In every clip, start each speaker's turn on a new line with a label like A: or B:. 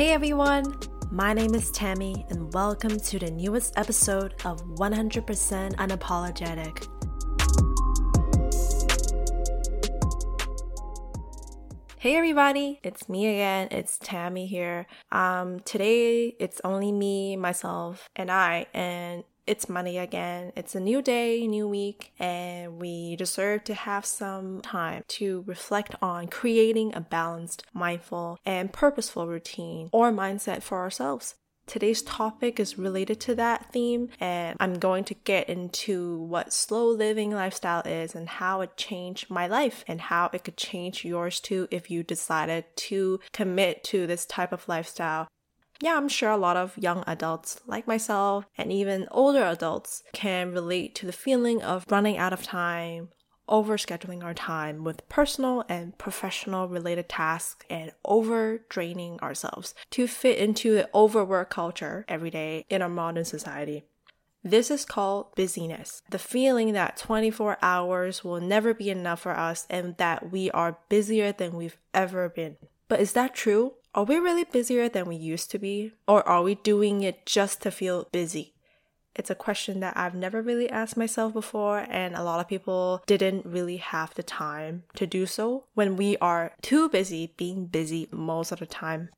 A: Hey everyone, my name is Tammy, and welcome to the newest episode of 100% Unapologetic. Hey everybody, it's me again. It's Tammy here. Um today it's only me, myself, and I and it's Monday again. It's a new day, new week, and we deserve to have some time to reflect on creating a balanced, mindful, and purposeful routine or mindset for ourselves. Today's topic is related to that theme, and I'm going to get into what slow living lifestyle is and how it changed my life and how it could change yours too if you decided to commit to this type of lifestyle yeah, I'm sure a lot of young adults like myself and even older adults can relate to the feeling of running out of time, overscheduling our time with personal and professional related tasks and over draining ourselves to fit into the overwork culture every day in our modern society. This is called busyness. The feeling that 24 hours will never be enough for us and that we are busier than we've ever been. But is that true? Are we really busier than we used to be? Or are we doing it just to feel busy? It's a question that I've never really asked myself before, and a lot of people didn't really have the time to do so when we are too busy being busy most of the time.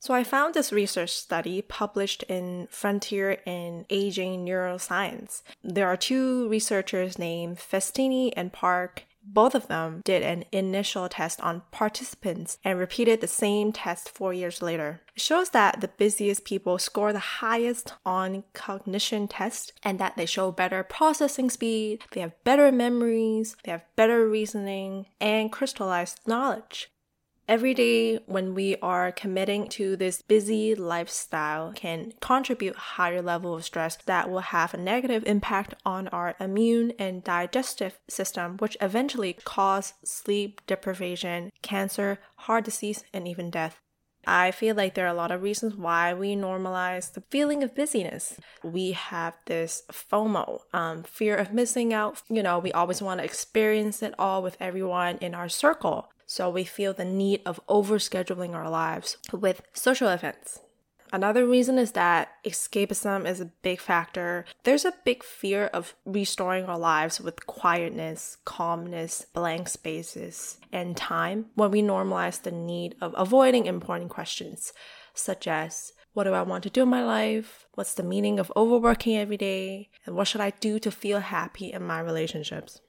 A: So I found this research study published in Frontier in Aging Neuroscience. There are two researchers named Festini and Park both of them did an initial test on participants and repeated the same test four years later. It shows that the busiest people score the highest on cognition tests and that they show better processing speed, they have better memories, they have better reasoning, and crystallized knowledge every day when we are committing to this busy lifestyle can contribute higher level of stress that will have a negative impact on our immune and digestive system which eventually cause sleep deprivation cancer heart disease and even death I feel like there are a lot of reasons why we normalize the feeling of busyness. We have this FOMO, um, fear of missing out. You know, we always want to experience it all with everyone in our circle. So we feel the need of overscheduling our lives with social events. Another reason is that escapism is a big factor. There's a big fear of restoring our lives with quietness, calmness, blank spaces, and time when we normalize the need of avoiding important questions, such as what do I want to do in my life? What's the meaning of overworking every day? And what should I do to feel happy in my relationships?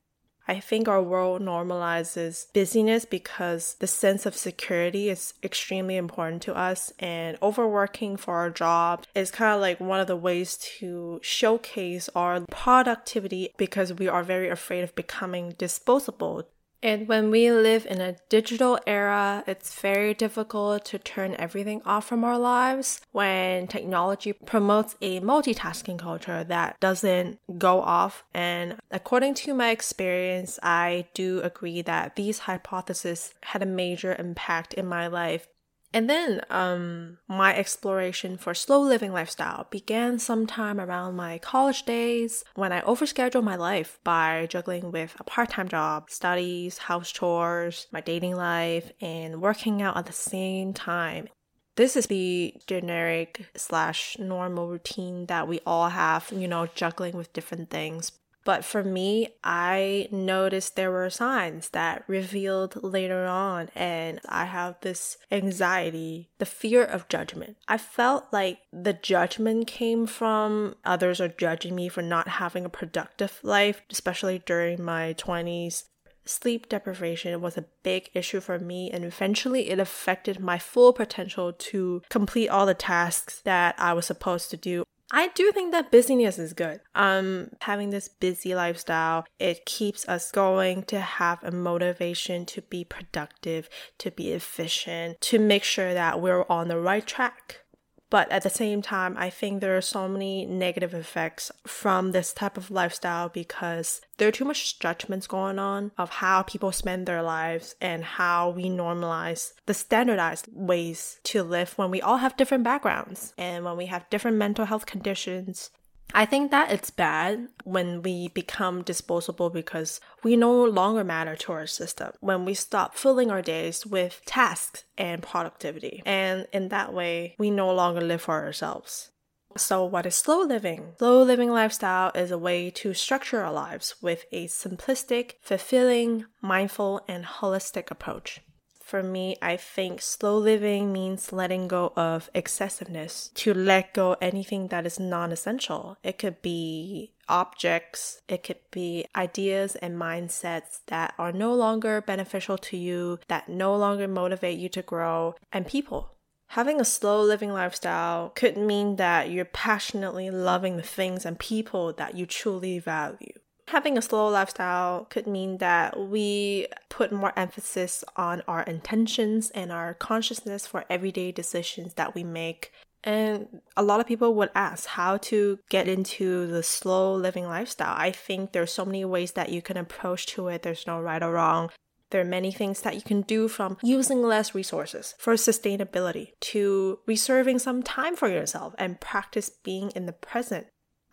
A: I think our world normalizes busyness because the sense of security is extremely important to us, and overworking for our job is kind of like one of the ways to showcase our productivity because we are very afraid of becoming disposable and when we live in a digital era, it's very difficult to turn everything off from our lives when technology promotes a multitasking culture that doesn't go off. And according to my experience, I do agree that these hypotheses had a major impact in my life and then um, my exploration for slow living lifestyle began sometime around my college days when I overscheduled my life by juggling with a part time job, studies, house chores, my dating life, and working out at the same time. This is the generic slash normal routine that we all have, you know, juggling with different things. But for me, I noticed there were signs that revealed later on, and I have this anxiety, the fear of judgment. I felt like the judgment came from others are judging me for not having a productive life, especially during my 20s. Sleep deprivation was a big issue for me, and eventually it affected my full potential to complete all the tasks that I was supposed to do. I do think that busyness is good. Um, having this busy lifestyle, it keeps us going to have a motivation to be productive, to be efficient, to make sure that we're on the right track. But at the same time, I think there are so many negative effects from this type of lifestyle because there are too much judgments going on of how people spend their lives and how we normalize the standardized ways to live when we all have different backgrounds and when we have different mental health conditions I think that it's bad when we become disposable because we no longer matter to our system, when we stop filling our days with tasks and productivity. And in that way, we no longer live for ourselves. So, what is slow living? Slow living lifestyle is a way to structure our lives with a simplistic, fulfilling, mindful, and holistic approach. For me, I think slow living means letting go of excessiveness, to let go anything that is non essential. It could be objects, it could be ideas and mindsets that are no longer beneficial to you, that no longer motivate you to grow, and people Having a slow living lifestyle could mean that you're passionately loving the things and people that you truly value. Having a slow lifestyle could mean that we put more emphasis on our intentions and our consciousness for everyday decisions that we make. And a lot of people would ask how to get into the slow living lifestyle. I think there's so many ways that you can approach to it. There's no right or wrong. There are many things that you can do from using less resources for sustainability to reserving some time for yourself and practice being in the present.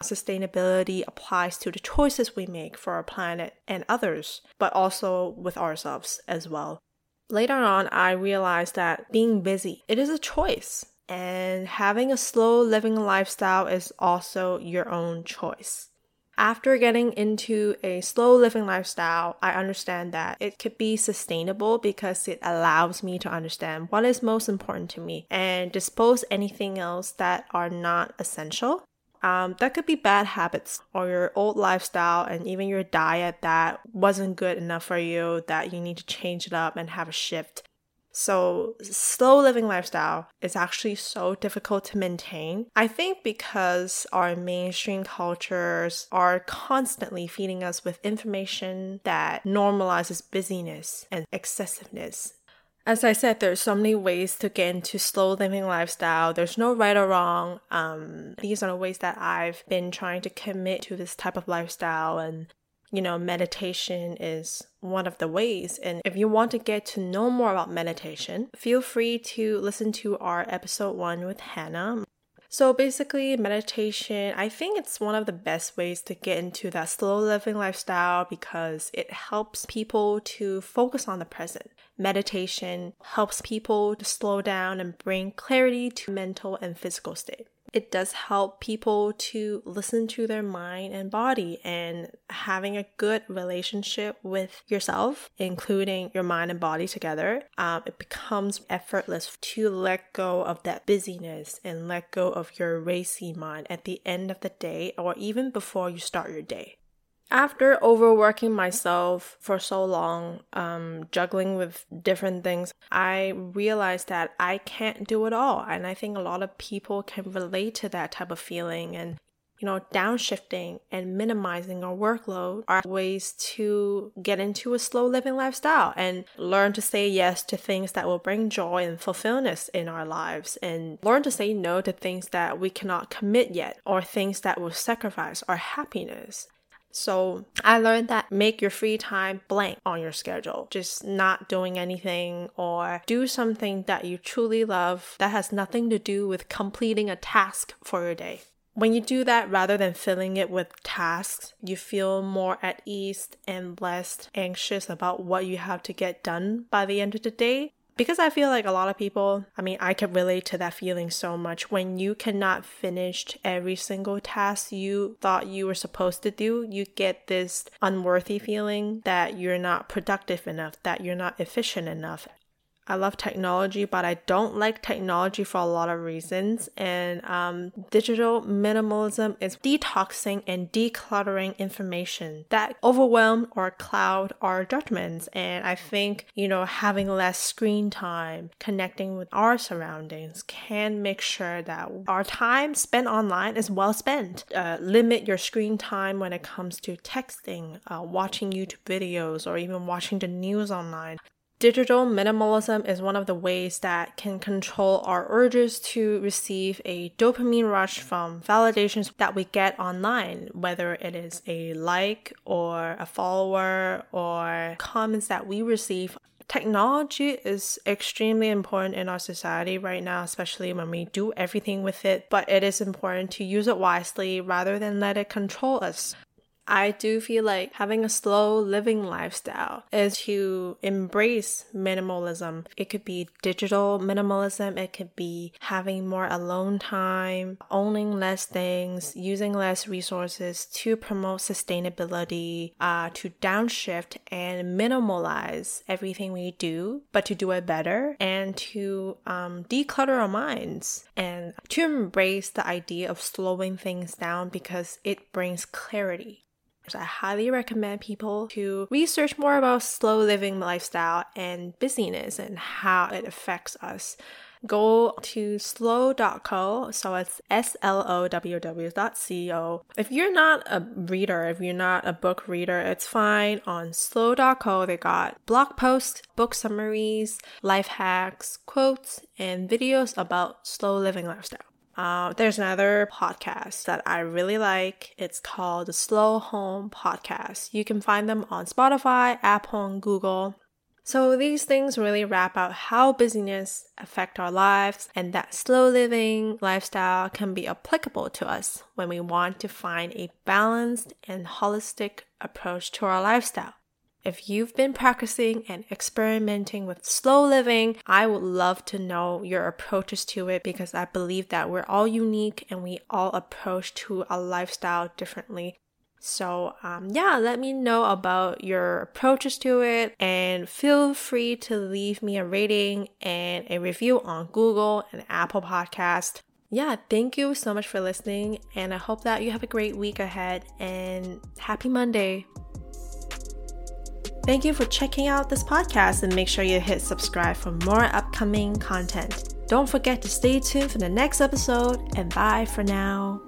A: Sustainability applies to the choices we make for our planet and others, but also with ourselves as well. Later on, I realized that being busy, it is a choice. And having a slow living lifestyle is also your own choice. After getting into a slow living lifestyle, I understand that it could be sustainable because it allows me to understand what is most important to me and dispose anything else that are not essential. Um, that could be bad habits or your old lifestyle and even your diet that wasn't good enough for you that you need to change it up and have a shift. So, slow living lifestyle is actually so difficult to maintain. I think because our mainstream cultures are constantly feeding us with information that normalizes busyness and excessiveness. As I said, there's so many ways to get into slow living lifestyle. There's no right or wrong. Um, these are the ways that I've been trying to commit to this type of lifestyle and you know, meditation is one of the ways. And if you want to get to know more about meditation, feel free to listen to our episode one with Hannah. So basically, meditation, I think it's one of the best ways to get into that slow living lifestyle because it helps people to focus on the present. Meditation helps people to slow down and bring clarity to mental and physical state it does help people to listen to their mind and body and having a good relationship with yourself, including your mind and body together. Um, it becomes effortless to let go of that busyness and let go of your racy mind at the end of the day or even before you start your day after overworking myself for so long, um, juggling with different things, I realized that I can't do it all. And I think a lot of people can relate to that type of feeling. And, you know, downshifting and minimizing our workload are ways to get into a slow living lifestyle and learn to say yes to things that will bring joy and fulfillment in our lives and learn to say no to things that we cannot commit yet or things that will sacrifice our happiness. So I learned that make your free time blank on your schedule, just not doing anything or do something that you truly love that has nothing to do with completing a task for your day. When you do that rather than filling it with tasks, you feel more at ease and less anxious about what you have to get done by the end of the day because I feel like a lot of people, I mean, I can relate to that feeling so much. When you cannot finish every single task you thought you were supposed to do, you get this unworthy feeling that you're not productive enough, that you're not efficient enough. I love technology, but I don't like technology for a lot of reasons. And um, digital minimalism is detoxing and decluttering information that overwhelm or cloud our judgments. And I think, you know, having less screen time, connecting with our surroundings can make sure that our time spent online is well spent. Uh, limit your screen time when it comes to texting, uh, watching YouTube videos, or even watching the news online. Digital minimalism is one of the ways that can control our urges to receive a dopamine rush from validations that we get online, whether it is a like or a follower or comments that we receive technology is extremely important in our society right now, especially when we do everything with it, but it is important to use it wisely rather than let it control us. I do feel like having a slow living lifestyle is to embrace minimalism. It could be digital minimalism, it could be having more alone time, owning less things, using less resources to promote sustainability, uh, to downshift and minimalize everything we do, but to do it better and to um, declutter our minds and to embrace the idea of slowing things down because it brings clarity. I highly recommend people to research more about slow living lifestyle and busyness and how it affects us. Go to slow.co, so it's S L O W W dot C O. If you're not a reader, if you're not a book reader, it's fine. On slow.co, they got blog posts, book summaries, life hacks, quotes, and videos about slow living lifestyle. Uh, there's another podcast that I really like. It's called the Slow Home Podcast. You can find them on Spotify, Apple, and Google. So these things really wrap out how busyness affect our lives and that slow living lifestyle can be applicable to us when we want to find a balanced and holistic approach to our lifestyle. If you've been practicing and experimenting with slow living, I would love to know your approaches to it because I believe that we're all unique and we all approach to a lifestyle differently. So, um, yeah, let me know about your approaches to it and feel free to leave me a rating and a review on Google and Apple Podcast. Yeah, thank you so much for listening, and I hope that you have a great week ahead and happy Monday. Thank you for checking out this podcast and make sure you hit subscribe for more upcoming content. Don't forget to stay tuned for the next episode and bye for now.